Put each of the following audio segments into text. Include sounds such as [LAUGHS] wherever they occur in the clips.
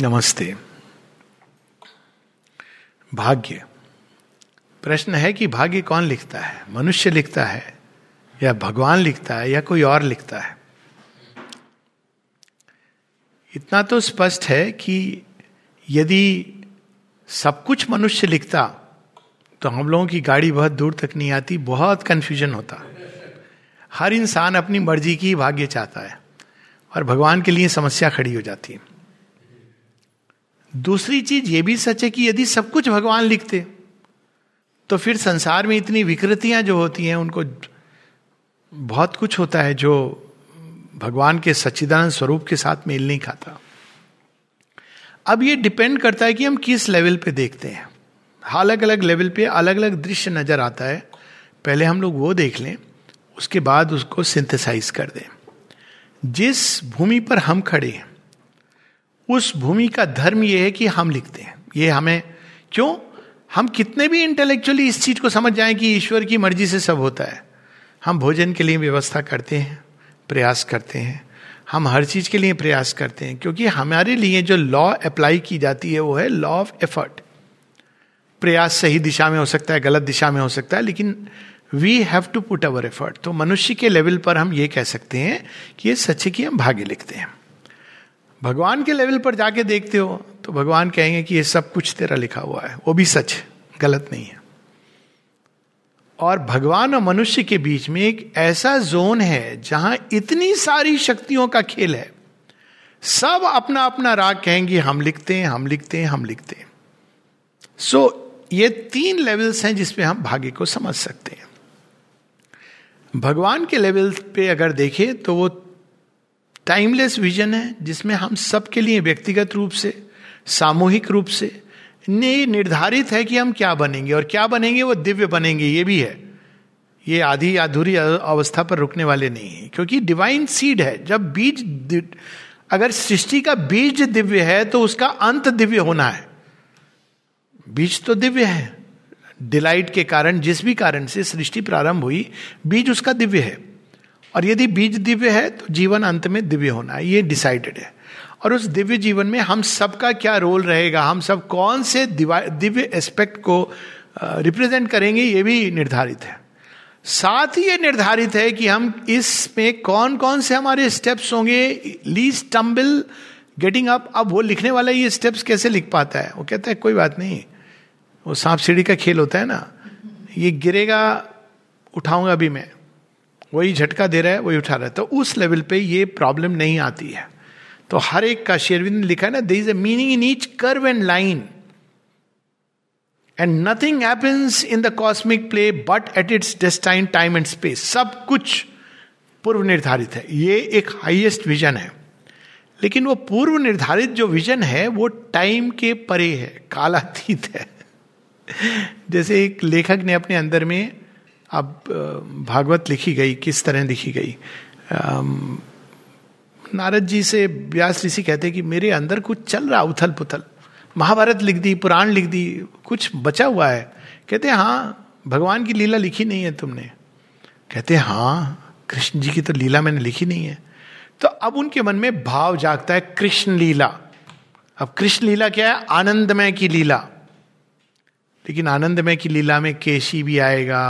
नमस्ते। भाग्य। प्रश्न है कि भाग्य कौन लिखता है? मनुष्य लिखता है या भगवान लिखता है या कोई और लिखता है? इतना तो स्पष्ट है कि यदि सब कुछ मनुष्य लिखता तो हम लोगों की गाड़ी बहुत दूर तक नहीं आती, बहुत कंफ्यूजन होता। हर इंसान अपनी मर्ज़ी की भाग्य चाहता है और भगवान के लिए समस्या खड़ी हो जाती है। दूसरी चीज़ ये भी सच है कि यदि सब कुछ भगवान लिखते तो फिर संसार में इतनी विकृतियाँ जो होती हैं, उनको बहुत कुछ होता है जो भगवान के सच्चिदानंद स्वरूप के साथ मेल नहीं खाता। अब ये डिपेंड करता है कि हम किस लेवल पे देखते हैं। अलग अलग लेवल पे अलग अलग दृश्य नज़र आता है। पहले हम लोग वो देख लें, उसके बाद उसको सिंथेसाइज कर दें। जिस भूमि पर हम खड़े हैं उस भूमि का धर्म यह है कि हम लिखते हैं। ये हमें क्यों? हम कितने भी इंटेलेक्चुअली इस चीज़ को समझ जाएँ कि ईश्वर की मर्ज़ी से सब होता है। हम भोजन के लिए व्यवस्था करते हैं, प्रयास करते हैं। हम हर चीज़ के लिए प्रयास करते हैं, क्योंकि हमारे लिए जो लॉ अप्लाई की जाती है वो है लॉ ऑफ़ एफर्ट प्रयास सही दिशा में हो सकता है, गलत दिशा में हो सकता है, लेकिन we have to put our effort तो मनुष्य के लेवल पर हम ये कह सकते हैं कि ये सच की हम भाग्य लिखते हैं। भगवान के लेवल पर जाके देखते हो तो भगवान कहेंगे कि ये सब कुछ तेरा लिखा हुआ है। वो भी सच गलत नहीं है। और भगवान और मनुष्य के बीच में एक ऐसा जोन है जहाँ इतनी सारी शक्तियों का खेल है। सब अपना अपना राग कहेंगे हम लिखते हैं हम लिखते हैं हम लिखते हैं। सो so, ये तीन लेवल्स हैं जिसपे हम भाग्य को समझ सकते हैं। भगवान के लेवल पे अगर देखें तो वो टाइमलेस विजन है, जिसमें हम सबके लिए व्यक्तिगत रूप से, सामूहिक रूप से, ने निर्धारित है कि हम क्या बनेंगे, और क्या बनेंगे वो दिव्य बनेंगे, ये भी है। ये आधी अधूरी अवस्था पर रुकने वाले नहीं है, क्योंकि डिवाइन सीड है। जब बीज अगर सृष्टि का बीज दिव्य है तो उसका अंत दिव्य होना है। बीज तो दिव्य है। डिलाइट के कारण, जिस भी कारण से सृष्टि प्रारंभ हुई, बीज उसका दिव्य है। और यदि बीज दिव्य है तो जीवन अंत में दिव्य होना है। ये डिसाइडेड है। और उस दिव्य जीवन में हम सबका क्या रोल रहेगा? हम सब कौन से दिव्य एस्पेक्ट को रिप्रेजेंट करेंगे, ये भी निर्धारित है। साथ ही ये निर्धारित है कि हम इसमें कौन कौन से हमारे स्टेप्स होंगे। लीज टम्बल गेटिंग अप अब वो लिखने वाला ये स्टेप्स कैसे लिख पाता है? वो कहता है, कोई बात नहीं। वो सांप सीढ़ी का खेल होता है ना। ये गिरेगा, उठाऊँगा अभी मैं। वही झटका दे रहा है, वही उठा रहा है। तो उस लेवल पे ये प्रॉब्लम नहीं आती है। तो हर एक का शेरविंद ने लिखा है ना there is a meaning in each curve and line and nothing happens in the cosmic play but at its destined time and space सब कुछ पूर्व निर्धारित है। ये एक हाइएस्ट विजन है। लेकिन वो पूर्व निर्धारित जो विजन है, वो टाइम के परे है, कालातीत है। [LAUGHS] जैसे एक लेखक ने अपने अंदर में अब भागवत लिखी गई, किस तरह लिखी गई? नारद जी से व्यास ऋषि कहते कि मेरे अंदर कुछ चल रहा उथल पुथल। महाभारत लिख दी, पुराण लिख दी, कुछ बचा हुआ है। कहते हाँ भगवान की लीला लिखी नहीं है तुमने। कहते हाँ कृष्ण जी की तो लीला मैंने लिखी नहीं है। तो अब उनके मन में भाव जागता है, कृष्ण लीला। अब कृष्ण लीला क्या है? आनंदमय की लीला। लेकिन आनंदमय की लीला में केशी भी आएगा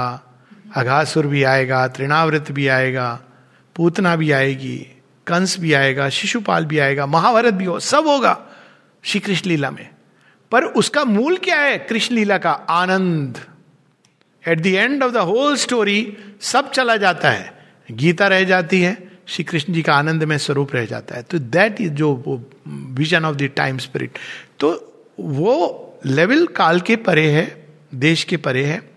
अघासुर भी आएगा तृणावृत भी आएगा, पूतना भी आएगी, कंस भी आएगा, शिशुपाल भी आएगा, महाभारत भी हो, सब होगा श्री कृष्ण लीला में। पर उसका मूल क्या है कृष्ण लीला का? आनंद। At the end of the whole story सब चला जाता है। गीता रह जाती है श्री कृष्ण जी का आनंद में स्वरूप रह जाता है। तो दैट इज़ जो वो vision of the time spirit तो वो लेवल काल के परे है, देश के परे है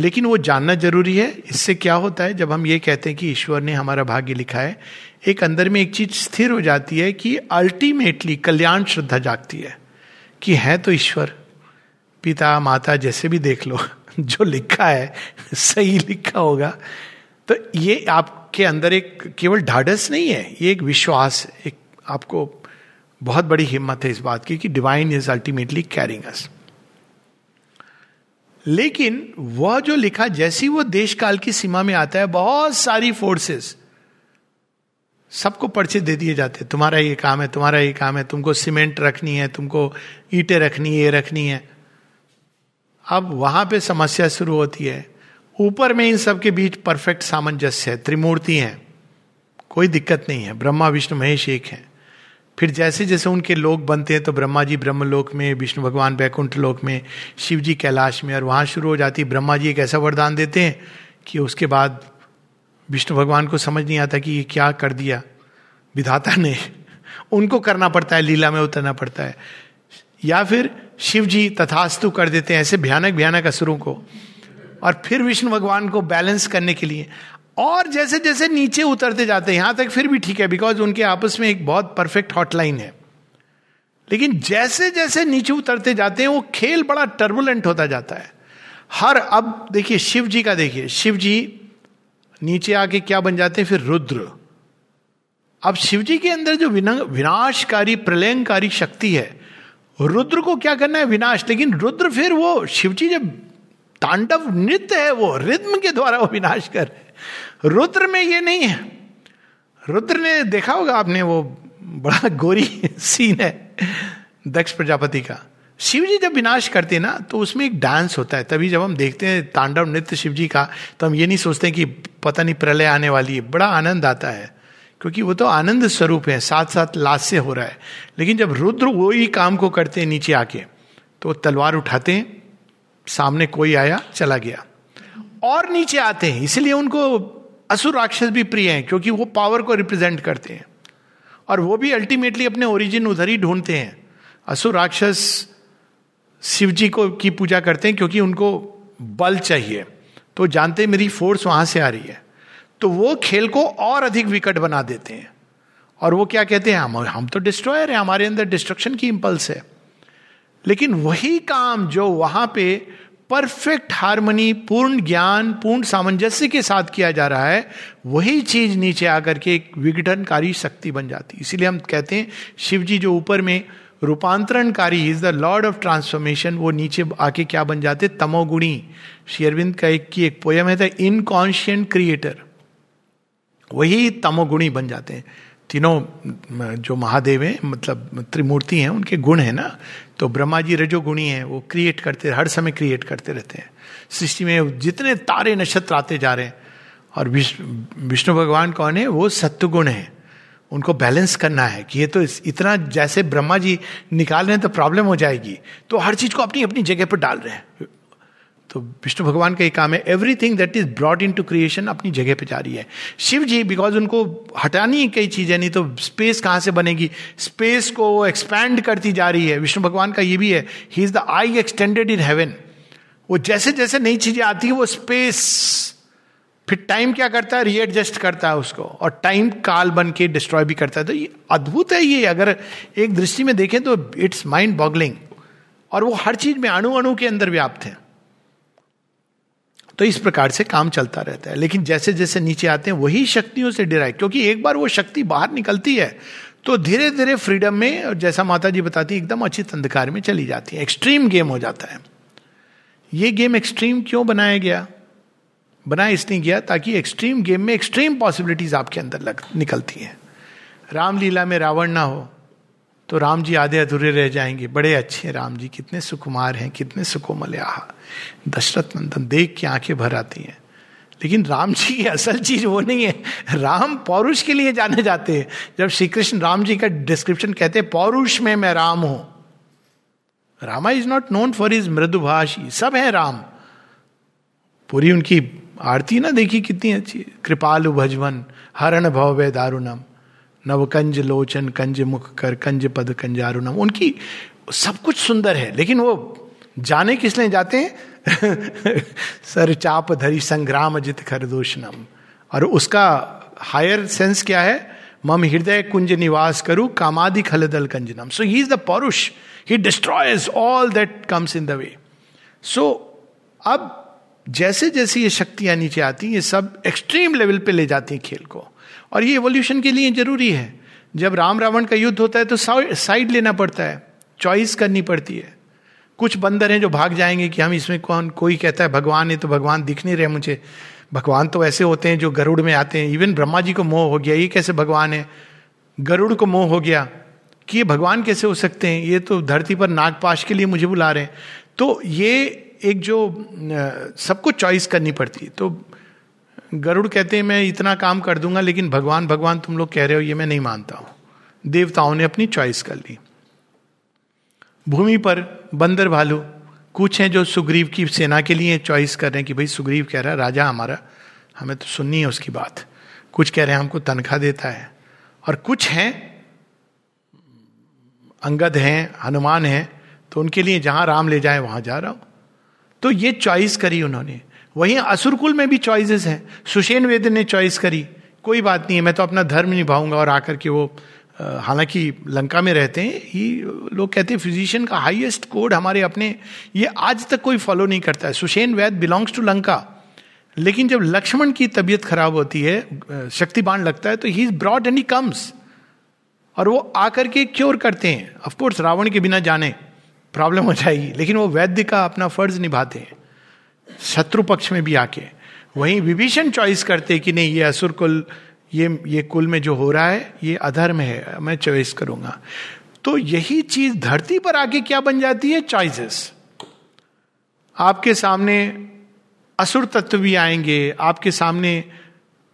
लेकिन वो जानना ज़रूरी है, इससे क्या होता है, जब हम ये कहते हैं कि ईश्वर ने हमारा भाग्य लिखा है, एक अंदर में एक चीज़ स्थिर हो जाती है कि अल्टीमेटली कल्याण श्रद्धा जागती है, कि है तो ईश्वर। पिता, माता जैसे भी देख लो, [LAUGHS] जो लिखा है, सही लिखा होगा। तो ये आपके अंदर एक केवल ढाढ़स नहीं है, ये एक विश्वास, एक आपको बहुत बड़ी हिम्मत है इस बात की, कि divine is ultimately carrying us लेकिन वह जो लिखा, जैसी वो देश काल की सीमा में आता है, बहुत सारी फोर्सेस सबको पर्चे दे दिए जाते हैं। तुम्हारा ये काम है, तुम्हारा ये काम है, तुमको सीमेंट रखनी है, तुमको ईटे रखनी है, ये रखनी है। अब वहाँ पे समस्या शुरू होती है। ऊपर में इन सब के बीच परफेक्ट सामंजस्य है, त्रिमूर्ति है। कोई दिक्कत नहीं है। ब्रह्मा, विष्णु, महेश एक है। फिर जैसे जैसे उनके लोक बनते हैं तो ब्रह्मा जी ब्रह्मलोक में, विष्णु भगवान बैकुंठ लोक में, शिव जी कैलाश में, और वहाँ शुरू हो जाती ब्रह्मा जी एक ऐसा वरदान देते हैं कि उसके बाद विष्णु भगवान को समझ नहीं आता कि ये क्या कर दिया। विधाता ने, उनको करना पड़ता है, लीला में उतरना पड़ता है। या फिर शिव जी तथास्तु कर देते हैं, ऐसे भयानक भयानक असुरों को। और फिर विष्णु भगवान को बैलेंस करने के लिए और जैसे जैसे नीचे उतरते जाते हैं, यहाँ तक फिर भी ठीक है बिकॉज़ उनके आपस में एक बहुत परफेक्ट हॉटलाइन है। लेकिन जैसे जैसे नीचे उतरते जाते हैं, वो खेल बड़ा टर्बुलेंट होता जाता है। हर अब देखिए शिव जी का देखिए शिव जी नीचे आके क्या बन जाते हैं, फिर रुद्र। अब शिव जी के अंदर जो विनाशकारी, प्रलयंकारी शक्ति है, रुद्र को क्या करना है, विनाश। लेकिन रुद्र फिर वो शिव जी जब तांडव, नृत्य है वो रिद्म के द्वारा वो विनाश कर रहे रुद्र में ये नहीं है। रुद्र ने देखा होगा आपने वो बड़ा गोरी सीन है दक्ष प्रजापति का। शिव जी जब विनाश करते ना तो उसमें एक डांस होता है। तभी जब हम देखते हैं तांडव नृत्य शिव जी का तो हम ये नहीं सोचते कि पता नहीं प्रलय आने वाली है। बड़ा आनंद आता है, क्योंकि वो तो आनंद स्वरूप है साथ साथ लास्य हो रहा है। लेकिन जब रुद्र वो ही काम को करते हैं नीचे आके तो तलवार उठाते हैं, सामने कोई आया, चला गया। और नीचे आते हैं। इसलिए उनको असुर राक्षस भी प्रिय हैं, क्योंकि वो पावर को रिप्रेजेंट करते हैं। और वो भी अल्टीमेटली अपने ओरिजिन उधर ही ढूंढते हैं। असुर राक्षस शिव जी को, की पूजा करते हैं, क्योंकि उनको बल चाहिए। तो जानते मेरी फोर्स वहाँ से आ रही है। तो वो खेल को और अधिक विकट बना देते हैं। और वो क्या कहते हैं, हम हम तो डिस्ट्रॉयर हैं, हमारे अंदर डिस्ट्रक्शन की इंपल्स है। लेकिन वही काम जो वहाँ पे परफेक्ट हारमोनी, पूर्ण ज्ञान, पूर्ण सामंजस्य के साथ किया जा रहा है, वही चीज़ नीचे आकर के एक विघटनकारी शक्ति बन जाती है। इसीलिए हम कहते हैं शिव जी जो ऊपर में रूपांतरणकारी is the lord of transformation वो नीचे आके क्या बन जाते तमोगुणी। शेरविंद का एक की एक पोयम है इनकॉन्शियंट क्रिएटर वही तमोगुणी बन जाते हैं। तीनों जो महादेव हैं मतलब त्रिमूर्ति हैं, उनके गुण हैं ना। तो ब्रह्मा जी रजोगुणी हैं, वो क्रिएट करते, हर समय क्रिएट करते रहते हैं। सृष्टि में जितने तारे नक्षत्र आते जा रहे हैं, और विष्णु भगवान कौन है? वो सत्वगुण है। उनको बैलेंस करना है कि ये तो इतना जैसे ब्रह्मा जी निकाल रहे हैं तो प्रॉब्लम हो जाएगी। तो हर चीज़ को अपनी अपनी जगह पर डाल रहे हैं। तो विष्णु भगवान का ही काम है everything that is brought into creation अपनी जगह पे जा रही है। शिव जी बिकॉज़ उनको हटानी कई चीज़ें, नहीं तो स्पेस कहाँ से बनेगी? स्पेस को एक्सपैंड करती जा रही है। विष्णु भगवान का ये भी है he is the eye extended in heaven वो जैसे जैसे नई चीज़ें आती है, वो स्पेस फिर टाइम क्या करता है? रीएडजस्ट करता है उसको। और टाइम काल बन के डिस्ट्रॉय भी करता है। तो ये अद्भुत है ये। अगर एक दृष्टि में देखें तो इट्स माइंड बॉगलिंग और वो हर चीज़ में अणु अणु के अंदर व्याप्त है। तो इस प्रकार से काम चलता रहता है। लेकिन जैसे जैसे नीचे आते हैं, वही शक्तियों से डिराइव, क्योंकि एक बार वो शक्ति बाहर निकलती है तो धीरे धीरे फ्रीडम में, जैसा माता जी बताती है, एकदम अच्छी अंधकार में चली जाती है। एक्सट्रीम गेम हो जाता है। ये गेम एक्सट्रीम क्यों बनाया गया? बनाया इसलिए गया ताकि एक्सट्रीम गेम में एक्सट्रीम पॉसिबिलिटीज आपके अंदर लग, निकलती हैं। रामलीला में रावण ना हो तो राम जी आधे अधूरे रह जाएँगे। बड़े अच्छे राम जी, कितने सुकुमार हैं, कितने सुकोमल आहा दशरथ नंदन देख के आँखें भर आती हैं। लेकिन राम जी की असल चीज़ वो नहीं है। राम पौरुष के लिए जाने जाते हैं। जब श्री कृष्ण राम जी का डिस्क्रिप्शन कहते हैं, पौरुष में मैं राम हूँ। Rama is not known for is मृदुभाषी। सब है राम। पूरी उनकी आरती ना देखी कितनी अच्छी। कृपालु भजवन, हरण भव दारुणम। नवकंज लोचन, कंज मुख कर, कंज पद कंजारुणम उनकी सब कुछ सुंदर है, लेकिन वो जाने किस लिए जाते हैं? [LAUGHS] सर चाप धरी संग्राम जित खरदोषनम और उसका हायर सेंस क्या है? मम हृदय कुंज निवास करू, कामादि खलदल कंजनम। सो ही इज़ द पौरुष he destroys all that comes in the way so अब जैसे जैसे ये शक्तियाँ नीचे आती हैं, ये सब एक्सट्रीम लेवल पे ले जाती हैं खेल को। और ये एवोल्यूशन के लिए ज़रूरी है। जब राम रावण का युद्ध होता है तो साइड लेना पड़ता है। चॉइस करनी पड़ती है। कुछ बंदर हैं जो भाग जाएँगे कि हम इसमें कौन, कोई कहता है, भगवान है तो भगवान दिख नहीं रहे मुझे। भगवान तो ऐसे होते हैं जो गरुड़ में आते हैं। इवन ब्रह्मा जी को मोह हो गया, ये कैसे भगवान है? गरुड़ को मोह हो गया कि ये भगवान कैसे हो सकते हैं? ये तो धरती पर नागपाश के लिए मुझे बुला रहे हैं। तो ये एक जो सबको चॉइस करनी पड़ती है। तो गरुड़ कहते हैं, मैं इतना काम कर दूँगा, लेकिन भगवान भगवान, तुम लोग कह रहे हो, ये मैं नहीं मानता हूँ। देवताओं ने अपनी चॉइस कर ली। भूमि पर बंदर भालू, कुछ हैं जो सुग्रीव की सेना के लिए चॉइस कर रहे हैं कि भाई सुग्रीव कह रहा है, राजा हमारा, हमें तो सुननी है उसकी बात। कुछ कह रहे हैं, हमको तनख्वाह देता है। और कुछ हैं, अंगद हैं, हनुमान हैं तो उनके लिए जहाँ राम ले जाए, वहाँ जा रहा हूँ। तो ये चॉइस करी उन्होंने। वहीं असुरकुल में भी चॉइसेस हैं। सुशेन वेद ने चॉइस करी। कोई बात नहीं है, मैं तो अपना धर्म निभाऊँगा और आकर के वो हालाँकि लंका में रहते हैं ही लोग कहते हैं फिजिशियन का हाईएस्ट कोड हमारे अपने, ये आज तक कोई फॉलो नहीं करता है। Sushen Vaid belongs to Lanka. लेकिन जब लक्ष्मण की तबीयत खराब होती है शक्तिबान लगता है तो he is brought and he comes और वो आकर के क्योर करते हैं। ऑफकोर्स रावण के बिना जाने प्रॉब्लम हो जाएगी, लेकिन वो वैद्य का अपना फ़र्ज़ निभाते हैं। शत्रु पक्ष में भी आके। वहीं विभीषण चॉइस करते कि नहीं, ये असुर कुल, ये ये कुल में जो हो रहा है, ये अधर्म है, मैं चॉइस करूँगा। तो यही चीज़ धरती पर आके क्या बन जाती है? चॉइसेस आपके सामने असुर तत्व भी आएँगे, आपके सामने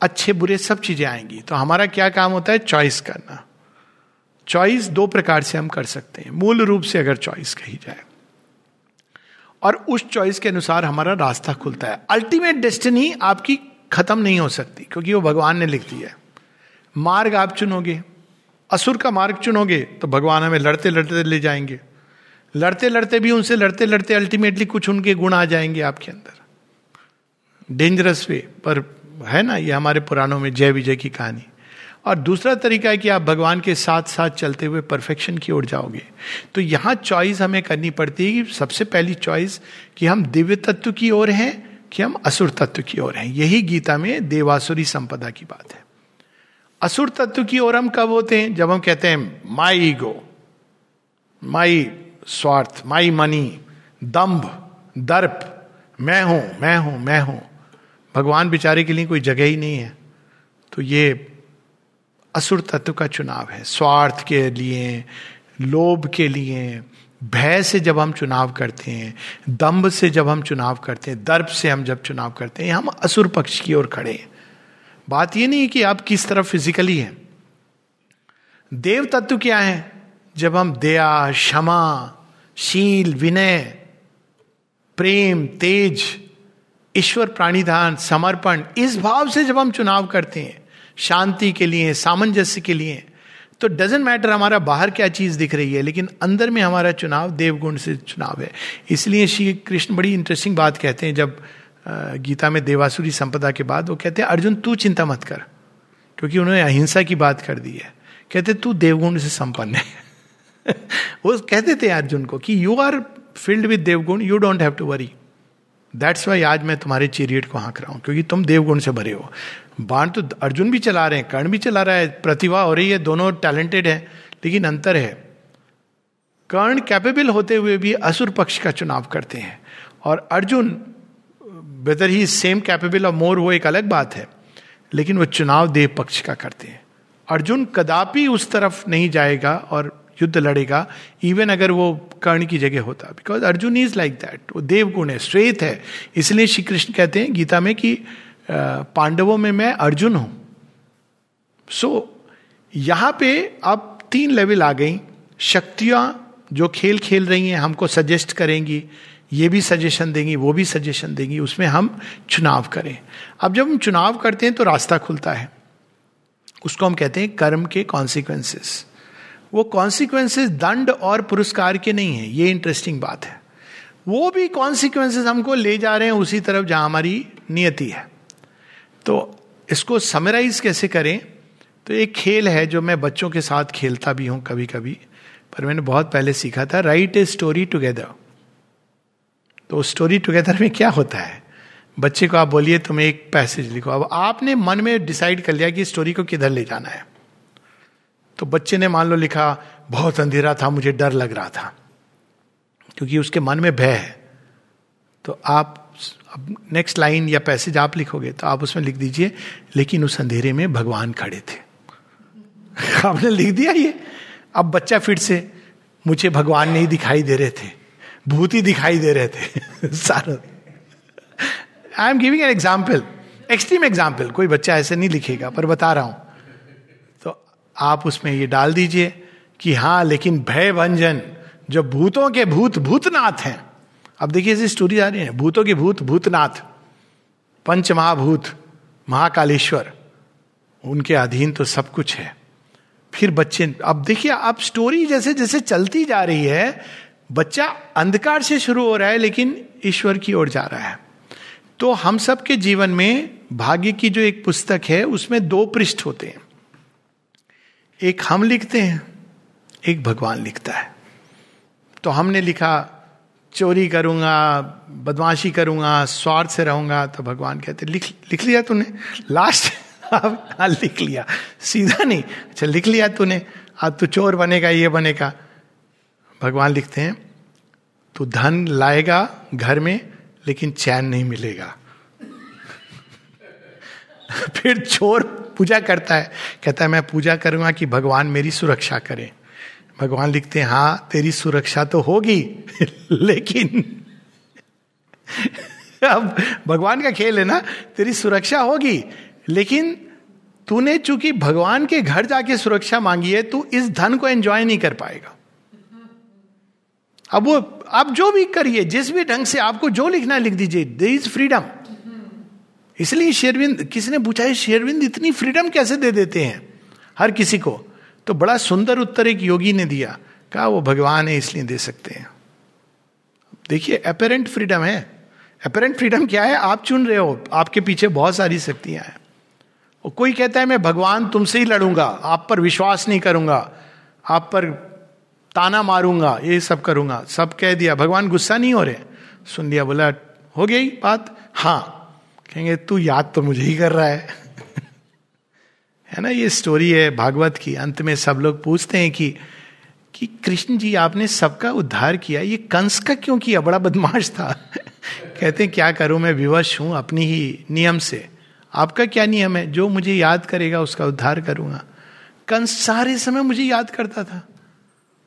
अच्छे बुरे सब चीज़ें आएँगी। तो हमारा क्या काम होता है? चॉइस करना। चॉइस दो प्रकार से हम कर सकते हैं। मूल रूप से अगर चॉइस कही जाए। और उस चॉइस के अनुसार हमारा रास्ता खुलता है। अल्टीमेट डेस्टिनी आपकी खत्म नहीं हो सकती, क्योंकि वो भगवान ने लिख दिया है। मार्ग आप चुनोगे, असुर का मार्ग चुनोगे तो भगवान हमें लड़ते लड़ते ले जाएँगे। लड़ते लड़ते भी उनसे लड़ते लड़ते अल्टीमेटली कुछ उनके गुण आ जाएँगे आपके अंदर। डेंजरस वे पर है ना, ये हमारे पुराणों में जय विजय की कहानी। और दूसरा तरीका है कि आप भगवान के साथ साथ चलते हुए परफेक्शन की ओर जाओगे। तो यहाँ चॉइस हमें करनी पड़ती है कि सबसे पहली चॉइस कि हम दिव्य तत्व की ओर हैं, कि हम असुर तत्व की ओर हैं। यही गीता में देवासुरी संपदा की बात है। असुर तत्व की ओर हम कब होते हैं? जब हम कहते हैं माई ईगो माई स्वार्थ माई मनी दम्भ दर्प, मैं हूँ मैं हूँ मैं हूँ। भगवान बेचारे के लिए कोई जगह ही नहीं है। तो ये असुर तत्व का चुनाव है। स्वार्थ के लिए, लोभ के लिए, भय से जब हम चुनाव करते हैं, दम्भ से जब हम चुनाव करते हैं, दर्प से हम जब चुनाव करते हैं, हम असुर पक्ष की ओर खड़े हैं। बात यह नहीं कि आप किस तरफ़ फिजिकली हैं। देव तत्व क्या है? जब हम दया, क्षमा, शील, विनय, प्रेम, तेज, ईश्वर प्राणिधान, समर्पण, इस भाव से जब हम चुनाव करते हैं शांति के लिए, सामंजस्य के लिए। तो डजेंट मैटर हमारा बाहर क्या चीज़ दिख रही है, लेकिन अंदर में हमारा चुनाव देवगुण से चुनाव है। इसलिए श्री कृष्ण बड़ी इंटरेस्टिंग बात कहते हैं, जब गीता में देवासुरी संपदा के बाद वो कहते हैं, अर्जुन, तू चिंता मत कर, क्योंकि उन्होंने अहिंसा की बात कर दी है। कहते, तू देवगुण से संपन्न है। [LAUGHS] वो कहते थे अर्जुन को कि you are filled with देवगुण you don't have to worry that's why आज मैं तुम्हारे चीरियट को हाँक रहा हूँ, क्योंकि तुम देवगुण से भरे हो। बाण तो अर्जुन भी चला रहे हैं, कर्ण भी चला रहा है, प्रतिभा हो रही है, दोनों टैलेंटेड है, लेकिन अंतर है। कर्ण कैपेबल होते हुए भी असुर पक्ष का चुनाव करते हैं, और अर्जुन बेदर ही सेम कैपेबल और मोर वो एक अलग बात है, लेकिन वो चुनाव देव पक्ष का करते हैं। अर्जुन कदापि उस तरफ़ नहीं जाएगा, और युद्ध लड़ेगा इवन अगर वो कर्ण की जगह होता because Arjun is like that वो देव गुण है श्वेत है। इसलिए श्री कृष्ण कहते हैं गीता में कि पांडवों में मैं अर्जुन हूँ। सो so, यहाँ पे अब तीन लेवल आ गई। शक्तियाँ जो खेल खेल रही हैं हमको सजेस्ट करेंगी ये भी सजेशन देंगी वो भी सजेशन देंगी उसमें हम चुनाव करें। अब जब हम चुनाव करते हैं तो रास्ता खुलता है। उसको हम कहते हैं कर्म के कॉन्सिक्वेंसेस वो कॉन्सिक्वेंसेस दंड और पुरस्कार के नहीं है, ये इंटरेस्टिंग बात है। वो भी कॉन्सिक्वेंसेस हमको ले जा रहे हैं उसी तरफ़ जहाँ हमारी नियति है। तो इसको समराइज कैसे करें? तो एक खेल है जो मैं बच्चों के साथ खेलता भी हूँ कभी कभी पर मैंने बहुत पहले सीखा था राइट ए स्टोरी टुगेदर तो स्टोरी टुगेदर में क्या होता है? बच्चे को आप बोलिए, तुम एक पैसेज लिखो। अब आपने मन में डिसाइड कर लिया कि स्टोरी को किधर ले जाना है। तो बच्चे ने मान लो लिखा, बहुत अंधेरा था, मुझे डर लग रहा था। क्योंकि उसके मन में भय है। तो आप अब नेक्स्ट लाइन या पैसेज आप लिखोगे तो आप उसमें लिख दीजिए, लेकिन उस अंधेरे में भगवान खड़े थे। [LAUGHS] आपने लिख दिया ये? अब बच्चा फिर से, मुझे भगवान नहीं दिखाई दे रहे थे, भूत ही दिखाई दे रहे थे। [LAUGHS] सारा। I am giving an example extreme example कोई बच्चा ऐसे नहीं लिखेगा, पर बता रहा हूँ। आप उसमें ये डाल दीजिए कि हाँ लेकिन भय भंजन, जो भूतों के भूत, भूतनाथ हैं। अब देखिए, ऐसी स्टोरी आ रही है। भूतों के भूत, भूतनाथ पंच महाभूत महाकालेश्वर, उनके अधीन तो सब कुछ है। फिर बच्चे, अब देखिए, अब स्टोरी जैसे जैसे चलती जा रही है, बच्चा अंधकार से शुरू हो रहा है, लेकिन ईश्वर की ओर जा रहा है। तो हम सब के जीवन में भाग्य की जो एक पुस्तक है, उसमें दो पृष्ठ होते हैं। एक हम लिखते हैं, एक भगवान लिखता है। तो हमने लिखा, चोरी करूँगा, बदमाशी करूँगा, स्वार्थ से रहूँगा तो भगवान कहते लिख लिख लिया तूने लास्ट [LAUGHS] अब लिख लिया? सीधा नहीं अच्छा लिख लिया तूने, अब तू चोर बनेगा, ये बनेगा। भगवान लिखते हैं, तू धन लाएगा घर में, लेकिन चैन नहीं मिलेगा। [LAUGHS] फिर चोर पूजा करता है। कहता है, मैं पूजा करूँगा कि भगवान मेरी सुरक्षा करे। भगवान लिखते हैं हाँ तेरी सुरक्षा तो होगी, [LAUGHS] लेकिन [LAUGHS] अब भगवान का खेल है ना, तेरी सुरक्षा होगी, लेकिन तूने चूँकि भगवान के घर जाके सुरक्षा मांगी है, तू इस धन को एंजॉय नहीं कर पाएगा। अब वो आप जो भी करिए, जिस भी ढंग से आपको जो लिखना है, लिख दीजिए दे इज़ फ्रीडम इसलिए शेरविंद किसी ने पूछा है, शेरविंद इतनी फ्रीडम कैसे दे देते हैं हर किसी को? तो बड़ा सुंदर उत्तर एक योगी ने दिया, कहा, वो भगवान है, इसलिए दे सकते हैं। देखिए अपेरेंट फ्रीडम है। अपेरेंट फ्रीडम क्या है? आप चुन रहे हो, आपके पीछे बहुत सारी शक्तियाँ हैं। और कोई कहता है, मैं भगवान तुमसे ही लड़ूँगा, आप पर विश्वास नहीं करूँगा, आप पर ताना मारूँगा, ये सब करूँगा। सब कह दिया, भगवान गुस्सा नहीं हो रहे? सुन लिया, बोला, हो गई बात? हाँ। कहेंगे, तू याद तो मुझे ही कर रहा है। [LAUGHS] है ना, ये स्टोरी है भागवत की। अंत में सब लोग पूछते हैं कि कि कृष्ण जी, आपने सबका उद्धार किया? ये कंस का क्यों किया? बड़ा बदमाश था। [LAUGHS] कहते हैं, क्या करूँ? मैं विवश हूँ अपनी ही नियम से। आपका क्या नियम है? जो मुझे याद करेगा, उसका उद्धार करूँगा। कंस सारे समय मुझे याद करता था।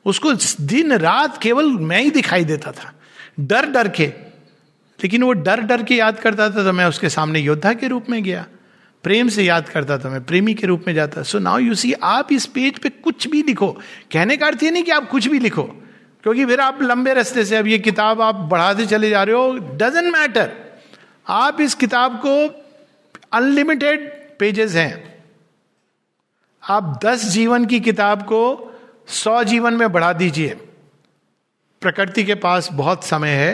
उसको दिन रात केवल मैं ही दिखाई देता था। डर डर के लेकिन वो डर डर के याद करता था तो मैं उसके सामने योद्धा के रूप में गया। प्रेम से याद करता था मैं, प्रेमी के रूप में जाता। सो नाउ यू सी आप इस पेज पे कुछ भी लिखो, कहने का अर्थ ये नहीं कि आप कुछ भी लिखो, क्योंकि फिर आप लंबे रास्ते से, अब ये किताब आप बढ़ाते चले जा रहे हो डजेंट मैटर आप इस किताब को अनलिमिटेड पेजेस हैं। आप दस जीवन की किताब को सौ जीवन में बढ़ा दीजिए। प्रकृति के पास बहुत समय है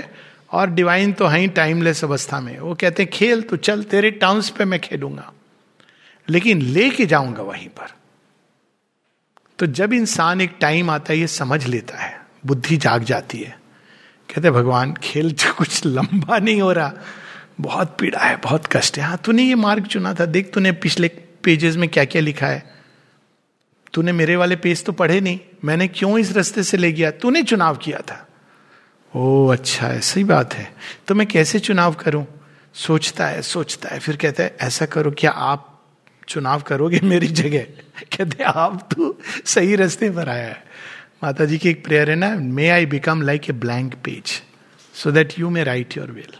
और डिवाइन तो है ही टाइमलेस अवस्था में। वो कहते हैं, खेल तो चल, तेरे टाउन्स पे मैं खेलूँगा। लेकिन लेके जाऊँगा वहीं पर। तो जब इंसान एक टाइम आता है, ये समझ लेता है। बुद्धि जाग जाती है। कहते भगवान, खेल तो कुछ लंबा नहीं हो रहा। बहुत पीड़ा है, बहुत कष्ट है। हाँ तूने ये मार्ग चुना था। देख, तूने पिछले पेजेस में क्या क्या लिखा है। तूने मेरे वाले पेज तो पढ़े नहीं। मैंने क्यों इस रास्ते से ले गया? तूने चुनाव किया था। ओ अच्छा ऐसी बात है। तो मैं कैसे चुनाव करूँ? सोचता है सोचता है, फिर कहता है, ऐसा करो, क्या आप चुनाव करोगे मेरी जगह? [LAUGHS] कहते आप तो सही रास्ते पर आया है। माता जी की एक प्रेयर है ना may I become like a blank page so that you may write your will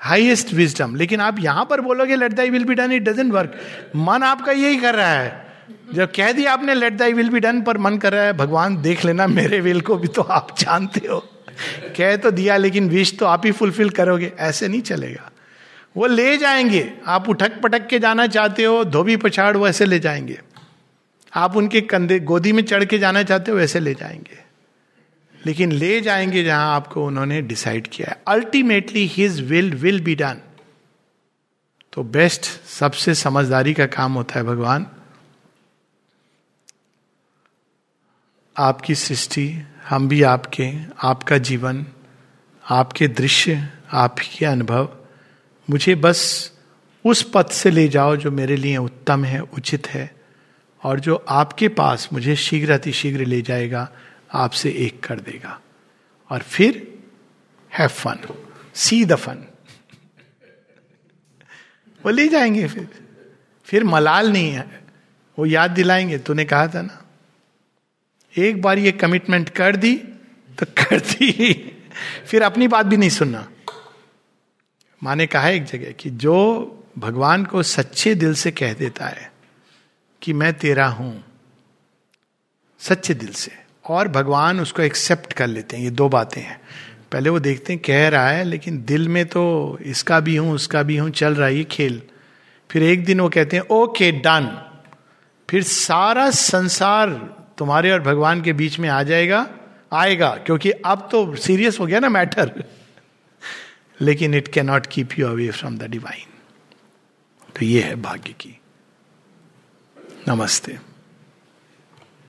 highest wisdom लेकिन आप यहाँ पर बोलोगे let thy will be done it doesn't work मन आपका यही कर रहा है। जब कह दिया आपने let thy will be done पर मन कर रहा है, भगवान देख लेना मेरे विल को भी तो आप जानते हो। कह तो दिया, लेकिन विश तो आप ही फुलफिल करोगे। ऐसे नहीं चलेगा। वो ले जाएँगे। आप उठक पटक के जाना चाहते हो, धोबी पछाड़ वैसे ले जाएँगे। आप उनके कंधे, गोदी में चढ़ के जाना चाहते हो, वैसे ले जाएँगे। लेकिन ले जाएँगे जहाँ आपको उन्होंने डिसाइड किया है। Ultimately his will will be done तो बेस्ट सबसे समझदारी का काम होता है भगवान। आपकी सृष्टि, हम भी आपके, आपका जीवन, आपके दृश्य, आपके अनुभव। मुझे बस उस पथ से ले जाओ जो मेरे लिए उत्तम है, उचित है, और जो आपके पास मुझे शीघ्र अतिशीघ्र ले जाएगा, आपसे एक कर देगा। और फिर have fun see the fun वो ले जाएँगे फिर। फिर मलाल नहीं है। वो याद दिलाएँगे, तूने कहा था ना? एक बार ये कमिटमेंट कर दी तो कर दी। फिर अपनी बात भी नहीं सुनना। माने कहा एक जगह कि जो भगवान को सच्चे दिल से कह देता है कि मैं तेरा हूँ, सच्चे दिल से, और भगवान उसको एक्सेप्ट कर लेते हैं, ये दो बातें हैं। पहले वो देखते हैं, कह रहा है, लेकिन दिल में तो इसका भी हूँ, उसका भी हूँ, चल रहा है ये खेल। फिर एक दिन वो कहते हैं, ओके, डन। फिर सारा संसार तुम्हारे और भगवान के बीच में आ जाएगा, आएगा, क्योंकि अब तो सीरियस हो गया ना मैटर लेकिन it can not keep you away from the divine तो ये है भाग्य की। नमस्ते।